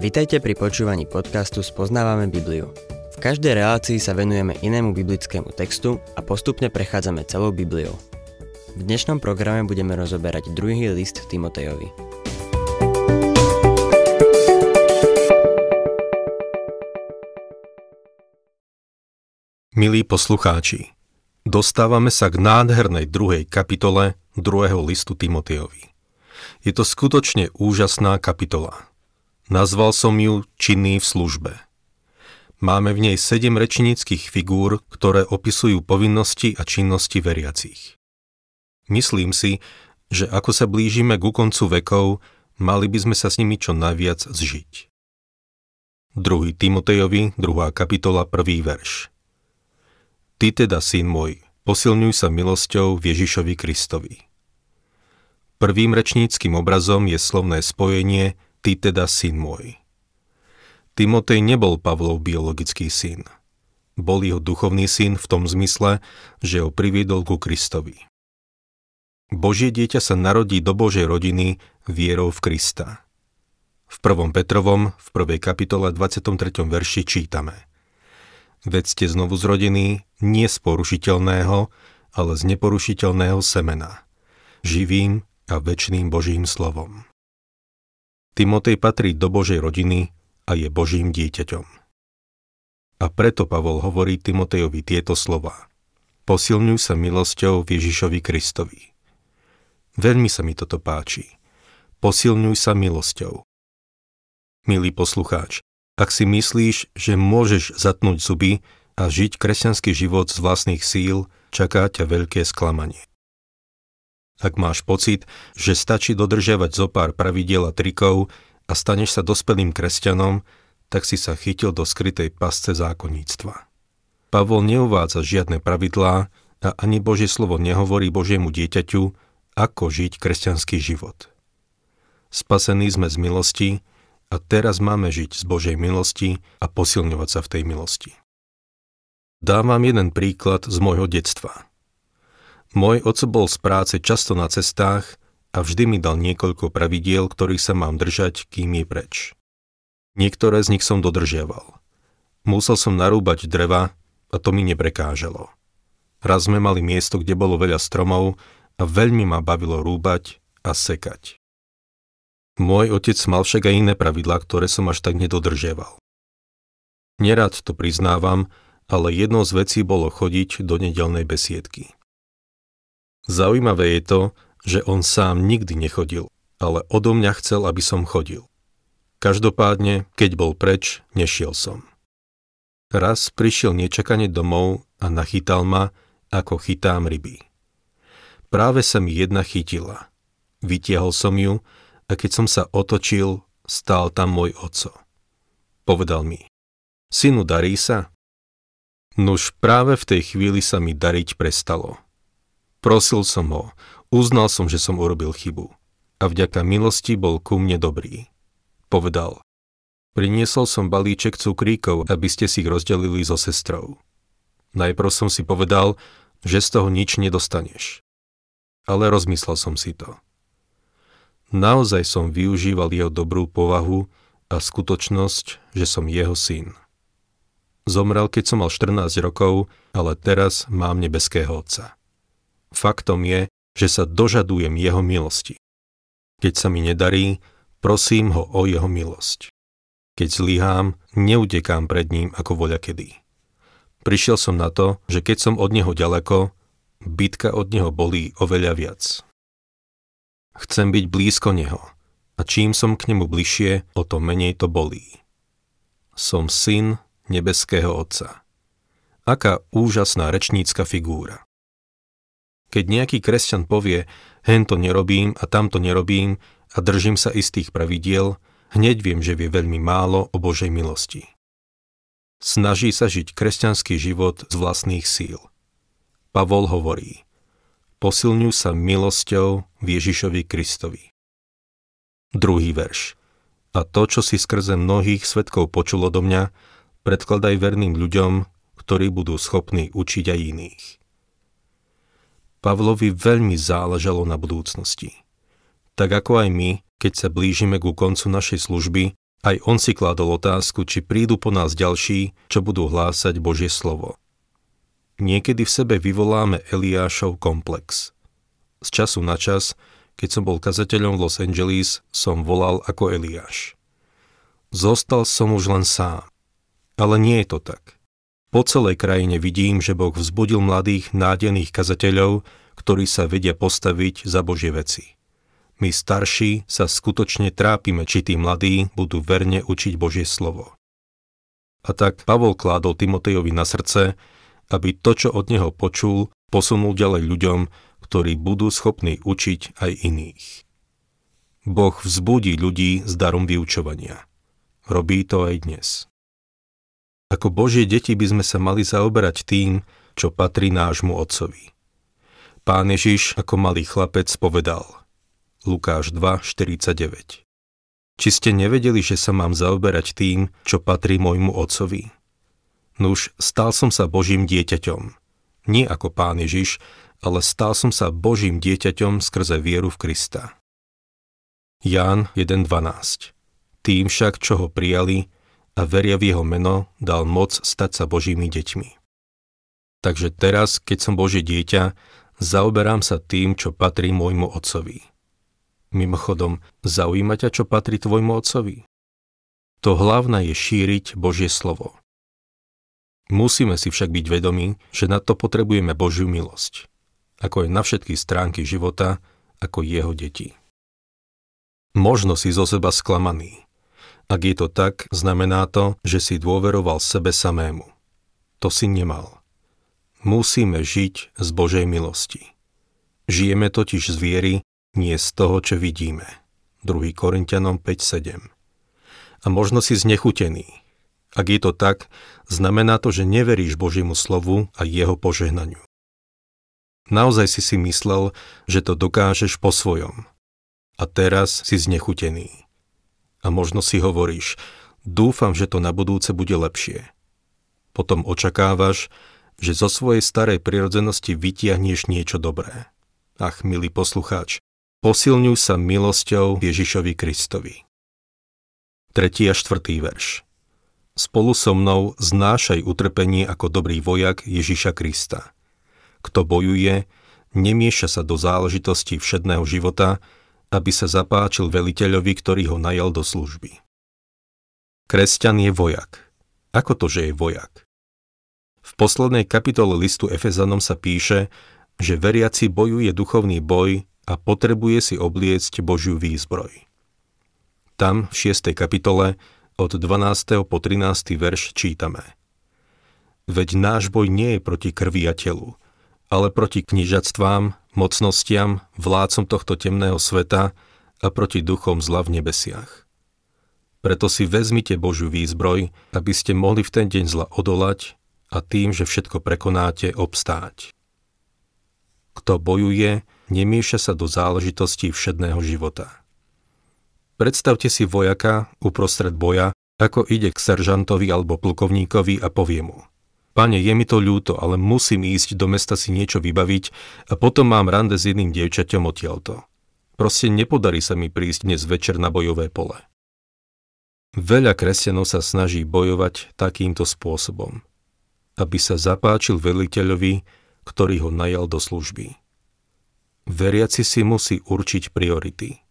Vitajte pri počúvaní podcastu Spoznávame Bibliu. V každej relácii sa venujeme inému biblickému textu a postupne prechádzame celou Bibliou. V dnešnom programe budeme rozoberať druhý list Timotejovi. Milí poslucháči, dostávame sa k nádhernej druhej kapitole druhého listu Timotejovi. Je to skutočne úžasná kapitola. Nazval som ju Činný v službe. Máme v nej sedem rečníckých figúr, ktoré opisujú povinnosti a činnosti veriacich. Myslím si, že ako sa blížime ku koncu vekov, mali by sme sa s nimi čo najviac zžiť. 2. Timotejovi, 2. kapitola, 1. verš. Ty teda, syn môj, posilňuj sa milosťou v Ježišovi Kristovi. Prvým rečníckým obrazom je slovné spojenie ty teda syn môj. Timotej nebol Pavlov biologický syn. Bol jeho duchovný syn v tom zmysle, že ho priviedol ku Kristovi. Božie dieťa sa narodí do Božej rodiny vierou v Krista. V 1. Petrovom, v 1. kapitole 23. verši čítame Veď ste znovu zrodení nie z porušiteľného, ale z neporušiteľného semena, živým a väčšným Božím slovom. Timotej patrí do Božej rodiny a je Božím dieťaťom. A preto Pavol hovorí Timotejovi tieto slova. Posilňuj sa milosťou v Ježišovi Kristovi. Veľmi sa mi toto páči. Posilňuj sa milosťou. Milý poslucháč, ak si myslíš, že môžeš zatnúť zuby a žiť kresťanský život z vlastných síl, čaká ťa veľké sklamanie. Ak máš pocit, že stačí dodržiavať zo pár pravidiel a trikov a staneš sa dospelým kresťanom, tak si sa chytil do skrytej pasce zákonníctva. Pavol neuvádza žiadne pravidlá a ani Božie slovo nehovorí Božiemu dieťaťu, ako žiť kresťanský život. Spasení sme z milosti a teraz máme žiť z Božej milosti a posilňovať sa v tej milosti. Dávam jeden príklad z môjho detstva – môj oco bol z práce často na cestách a vždy mi dal niekoľko pravidiel, ktorých sa mám držať, kým je preč. Niektoré z nich som dodržiaval. Musel som narúbať dreva a to mi neprekážalo. Raz sme mali miesto, kde bolo veľa stromov a veľmi ma bavilo rúbať a sekať. Môj otec mal však aj iné pravidlá, ktoré som až tak nedodržiaval. Nerad to priznávam, ale jednou z vecí bolo chodiť do nedelnej besiedky. Zaujímavé je to, že on sám nikdy nechodil, ale odo mňa chcel, aby som chodil. Každopádne, keď bol preč, nešiel som. Raz prišiel nečakane domov a nachytal ma, ako chytám ryby. Práve sa mi jedna chytila. Vytiahol som ju a keď som sa otočil, stál tam môj oco. Povedal mi, synu, darí sa? Nuž práve v tej chvíli sa mi dariť prestalo. Prosil som ho, uznal som, že som urobil chybu a vďaka milosti bol ku mne dobrý. Povedal, priniesol som balíček cukríkov, aby ste si ich rozdelili so sestrou. Najprv som si povedal, že z toho nič nedostaneš. Ale rozmyslel som si to. Naozaj som využíval jeho dobrú povahu a skutočnosť, že som jeho syn. Zomrel, keď som mal 14 rokov, ale teraz mám nebeského otca. Faktom je, že sa dožadujem jeho milosti. Keď sa mi nedarí, prosím ho o jeho milosť. Keď zlyhám, neutekám pred ním ako voľa kedy. Prišiel som na to, že keď som od neho ďaleko, bitka od neho bolí oveľa viac. Chcem byť blízko neho a čím som k nemu bližšie, o to menej to bolí. Som syn nebeského Otca. Aká úžasná rečnícka figúra. Keď nejaký kresťan povie, hen to nerobím a tamto nerobím a držím sa istých pravidiel, hneď viem, že vie veľmi málo o Božej milosti. Snaží sa žiť kresťanský život z vlastných síl. Pavol hovorí, posilňuj sa milosťou v Ježišovi Kristovi. Druhý verš. A to, čo si skrze mnohých svetkov počulo do mňa, predkladaj verným ľuďom, ktorí budú schopní učiť aj iných. Pavlovi veľmi záležalo na budúcnosti. Tak ako aj my, keď sa blížime ku koncu našej služby, Aj on si kládol otázku, či prídu po nás ďalší, čo budú hlásať Božie slovo. Niekedy v sebe vyvoláme Eliášov komplex. Z času na čas, keď som bol kazateľom v Los Angeles, som volal ako Eliáš. Zostal som už len sám. Ale nie je to tak. Po celej krajine vidím, že Boh vzbudil mladých, nádejných kazateľov, ktorí sa vedia postaviť za Božie veci. My starší sa skutočne trápime, či tí mladí budú verne učiť Božie slovo. A tak Pavol kládol Timotejovi na srdce, aby to, čo od neho počul, posunul ďalej ľuďom, ktorí budú schopní učiť aj iných. Boh vzbudí ľudí s darom vyučovania. Robí to aj dnes. Ako Božie deti by sme sa mali zaoberať tým, čo patrí nášmu Otcovi. Pán Ježiš ako malý chlapec povedal – Lukáš 2.49 Či ste nevedeli, že sa mám zaoberať tým, čo patrí môjmu otcovi? Nuž, stal som sa Božím dieťaťom. Nie ako pán Ježiš, ale stal som sa Božím dieťaťom skrze vieru v Krista. Ján 1.12 Tým však, čo ho prijali a veria v jeho meno, dal moc stať sa Božími deťmi. Takže teraz, keď som Božie dieťa, zaoberám sa tým, čo patrí môjmu otcovi. Mimochodom, zaujíma ťa, čo patrí tvojmu otcovi? To hlavné je šíriť Božie slovo. Musíme si však byť vedomí, že na to potrebujeme Božiu milosť, ako je na všetky stránky života, ako jeho deti. Možno si zo seba sklamaný. Ak je to tak, znamená to, že si dôveroval sebe samému. To si nemal. Musíme žiť z Božej milosti. Žijeme totiž z viery, nie z toho, čo vidíme. 2. Korintianom 5.7 A možno si znechutený. Ak je to tak, znamená to, že neveríš Božiemu slovu a jeho požehnaniu. Naozaj si si myslel, že to dokážeš po svojom. A teraz si znechutený. A možno si hovoríš, dúfam, že to na budúce bude lepšie. Potom očakávaš, že zo svojej starej prirodzenosti vytiahneš niečo dobré. Ach, milý poslucháč, Posilňuj sa milosťou Ježišovi Kristovi. 3. a 4. verš Spolu so mnou znášaj utrpenie ako dobrý vojak Ježiša Krista. Kto bojuje, nemieša sa do záležitostí všedného života, aby sa zapáčil veliteľovi, ktorý ho najal do služby. Kresťan je vojak. Ako to, že je vojak? V poslednej kapitole listu Efezanom sa píše, že veriaci bojuje duchovný boj a potrebuje si obliecť Božiu výzbroj. Tam v 6. kapitole od 12. po 13. verš čítame. Veď náš boj nie je proti krvi a telu, ale proti knižatstvám, mocnostiam, vládcom tohto temného sveta a proti duchom zla v nebesiach. Preto si vezmite Božiu výzbroj, aby ste mohli v ten deň zla odolať a tým, že všetko prekonáte, obstáť. Kto bojuje, nemieša sa do záležitostí všedného života. Predstavte si vojaka uprostred boja, ako ide k seržantovi alebo plukovníkovi a povie mu Pane, je mi to ľúto, ale musím ísť do mesta si niečo vybaviť a potom mám rande s jedným dievčaťom odtiaľto. Proste nepodarí sa mi prísť dnes večer na bojové pole. Veľa kresťanov sa snaží bojovať takýmto spôsobom, aby sa zapáčil veliteľovi, ktorý ho najal do služby. Veriaci si musí určiť priority.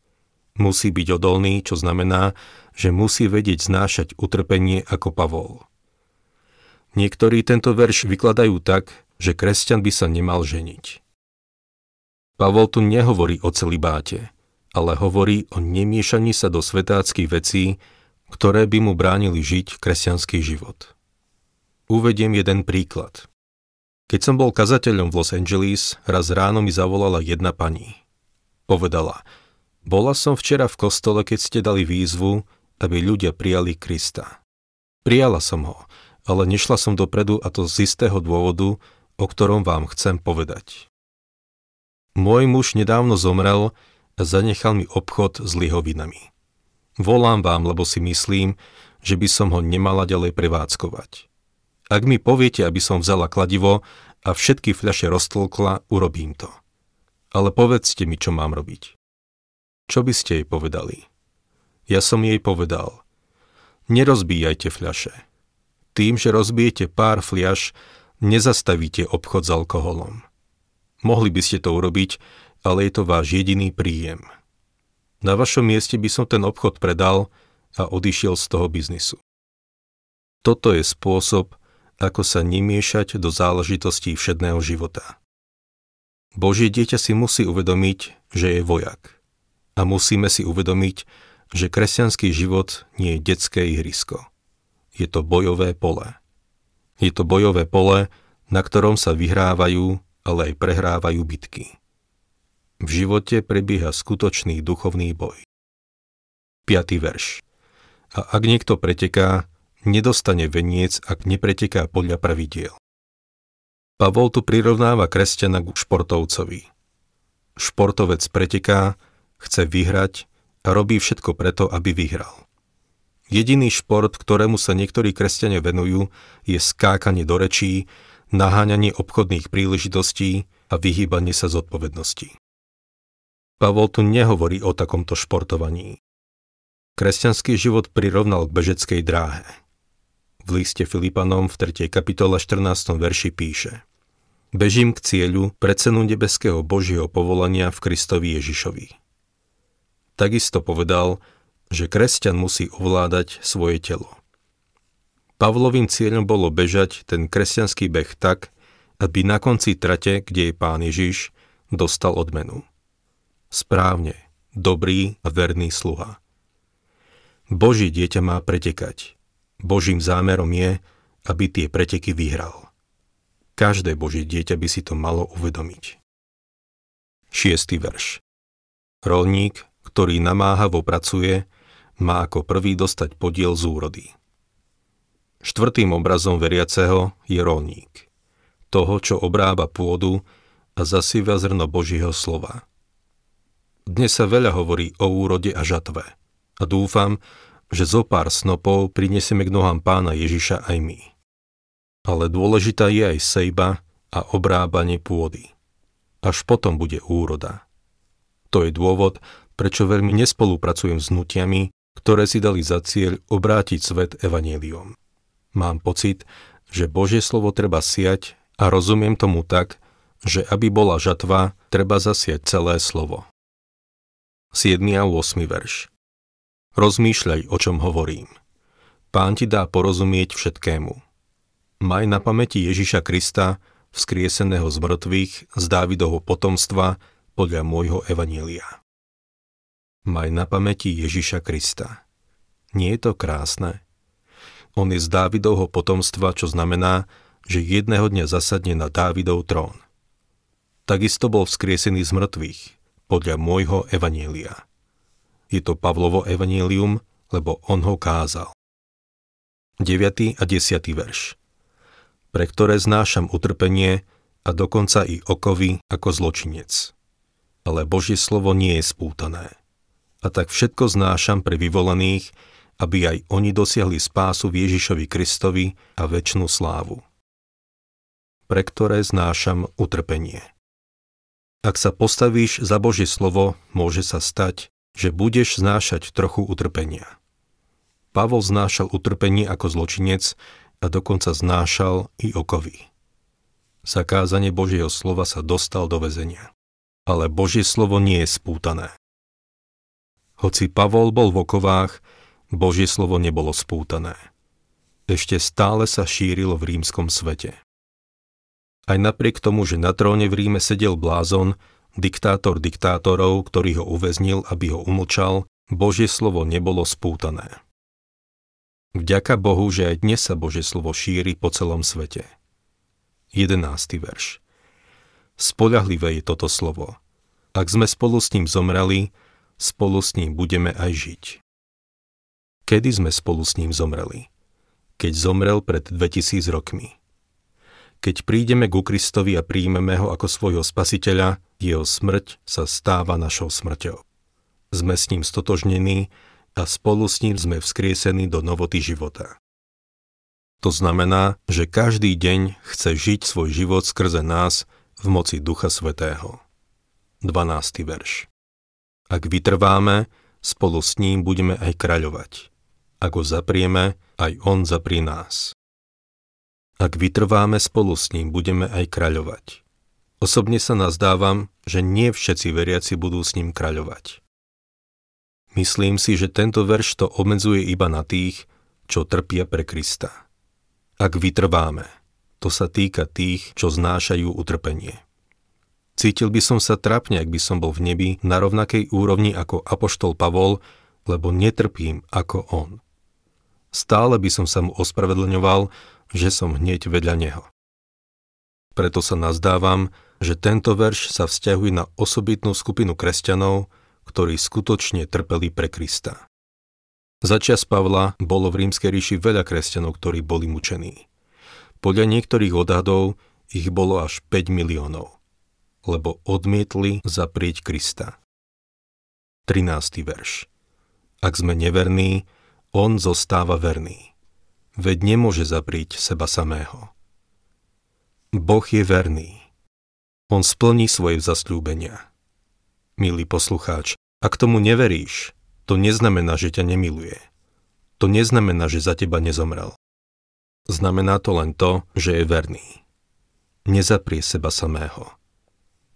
Musí byť odolný, čo znamená, že musí vedieť znášať utrpenie ako Pavol. Niektorí tento verš vykladajú tak, že kresťan by sa nemal ženiť. Pavol tu nehovorí o celibáte, ale hovorí o nemiešaní sa do svetáckých vecí, ktoré by mu bránili žiť kresťanský život. Uvediem jeden príklad. Keď som bol kazateľom v Los Angeles, raz ráno mi zavolala jedna pani. Povedala, bola som včera v kostole, keď ste dali výzvu, aby ľudia prijali Krista. Prijala som ho, ale nešla som dopredu a to z istého dôvodu, o ktorom vám chcem povedať. Môj muž nedávno zomrel a zanechal mi obchod s lihovinami. Volám vám, lebo si myslím, že by som ho nemala ďalej prevádzkovať. Ak mi poviete, aby som vzala kladivo a všetky fľaše roztlkla, urobím to. Ale povedzte mi, čo mám robiť. Čo by ste jej povedali? Ja som jej povedal. Nerozbíjajte fľaše. Tým, že rozbijete pár fľaš, nezastavíte obchod s alkoholom. Mohli by ste to urobiť, ale je to váš jediný príjem. Na vašom mieste by som ten obchod predal a odišiel z toho biznisu. Toto je spôsob, ako sa nemiešať do záležitostí všedného života. Božie dieťa si musí uvedomiť, že je vojak. A musíme si uvedomiť, že kresťanský život nie je detské ihrisko. Je to bojové pole. Je to bojové pole, na ktorom sa vyhrávajú, ale aj prehrávajú bitky. V živote prebieha skutočný duchovný boj. 5. verš. A ak niekto preteká, nedostane veniec, ak nepreteká podľa pravidiel. Pavol tu prirovnáva kresťana k športovcovi. Športovec preteká, chce vyhrať a robí všetko preto, aby vyhral. Jediný šport, ktorému sa niektorí kresťania venujú, je skákanie do rečí, naháňanie obchodných príležitostí a vyhýbanie sa zodpovedností. Pavol tu nehovorí o takomto športovaní. Kresťanský život prirovnal k bežeckej dráhe. V liste Filipanom v 3. kapitole 14. verši píše Bežím k cieľu pre cenu nebeského Božieho povolania v Kristovi Ježišovi. Takisto povedal, že kresťan musí ovládať svoje telo. Pavlovým cieľom bolo bežať ten kresťanský beh tak, aby na konci trate, kde je pán Ježiš, dostal odmenu. Správne, dobrý a verný sluha. Boží dieťa má pretekať. Božím zámerom je, aby tie preteky vyhral. Každé Božie dieťa by si to malo uvedomiť. 6. verš Rolník, ktorý namáhavo pracuje, má ako prvý dostať podiel z úrody. Štvrtým obrazom veriaceho je rolník. Toho, čo obrába pôdu a zasýva zrno Božího slova. Dnes sa veľa hovorí o úrode a žatve. A dúfam, že zo pár snopov prinesieme k nohám pána Ježiša aj my. Ale dôležitá je aj sejba a obrábanie pôdy. Až potom bude úroda. To je dôvod, prečo veľmi nespolupracujem s nutiami, ktoré si dali za cieľ obrátiť svet evaníliom. Mám pocit, že Božie slovo treba siať a rozumiem tomu tak, že aby bola žatva, treba zasiať celé slovo. 7. a 8. verš. Rozmýšľaj, o čom hovorím. Pán ti dá porozumieť všetkému. Maj na pamäti Ježiša Krista, vzkrieseného z mŕtvych, z Dávidovho potomstva, podľa môjho evanielia. Maj na pamäti Ježiša Krista. Nie je to krásne? On je z Dávidovho potomstva, čo znamená, že jedného dňa zasadne na Dávidov trón. Takisto bol vzkriesený z mŕtvych, podľa môjho evanielia. Je to Pavlovo evanielium, lebo on ho kázal. 9. a 10. verš Pre ktoré znášam utrpenie a dokonca i okovy ako zločinec. Ale Božie slovo nie je spútané. A tak všetko znášam pre vyvolených, aby aj oni dosiahli spásu v Ježišovi Kristovi a väčšinu slávu. Pre ktoré znášam utrpenie. Ak sa postavíš za Božie slovo, môže sa stať, že budeš znášať trochu utrpenia. Pavol znášal utrpenie ako zločinec a dokonca znášal i okovy. Zakázanie Božieho slova sa dostal do väzenia. Ale Božie slovo nie je spútané. Hoci Pavol bol v okovách, Božie slovo nebolo spútané. Ešte stále sa šírilo v rímskom svete. Aj napriek tomu, že na tróne v Ríme sedel blázon, diktátor diktátorov, ktorý ho uväznil, aby ho umlčal, Božie slovo nebolo spútané. Vďaka Bohu, že aj dnes sa Božie slovo šíri po celom svete. 11. verš Spoľahlivé je toto slovo. Ak sme spolu s ním zomreli, spolu s ním budeme aj žiť. Kedy sme spolu s ním zomreli? Keď zomrel pred 2000 rokmi. Keď prídeme ku Kristovi a príjmeme ho ako svojho spasiteľa, jeho smrť sa stáva našou smrťou. Sme s ním stotožnení a spolu s ním sme vzkriesení do novoty života. To znamená, že každý deň chce žiť svoj život skrze nás v moci Ducha Svetého. 12. verš Ak vytrváme, spolu s ním budeme aj kraľovať. Ak ho zaprieme, aj on zaprie nás. Ak vytrváme spolu s ním, budeme aj kráľovať. Osobne sa nazdávam, že nie všetci veriaci budú s ním kráľovať. Myslím si, že tento verš to obmedzuje iba na tých, čo trpia pre Krista. Ak vytrváme, to sa týka tých, čo znášajú utrpenie. Cítil by som sa trapne, ak by som bol v nebi na rovnakej úrovni ako Apoštol Pavol, lebo netrpím ako on. Stále by som sa mu ospravedlňoval, že som hneď vedľa neho. Preto sa nazdávam, že tento verš sa vzťahuje na osobitnú skupinu kresťanov, ktorí skutočne trpeli pre Krista. Začias Pavla bolo v rímskej ríši veľa kresťanov, ktorí boli mučení. Podľa niektorých odhadov ich bolo až 5 miliónov lebo odmietli zaprieť Krista. 13. verš Ak sme neverní, on zostáva verný. Veď nemôže zaprieť seba samého. Boh je verný. On splní svoje zasľúbenia. Milý poslucháč, ak tomu neveríš, to neznamená, že ťa nemiluje. To neznamená, že za teba nezomrel. Znamená to len to, že je verný. Nezaprie seba samého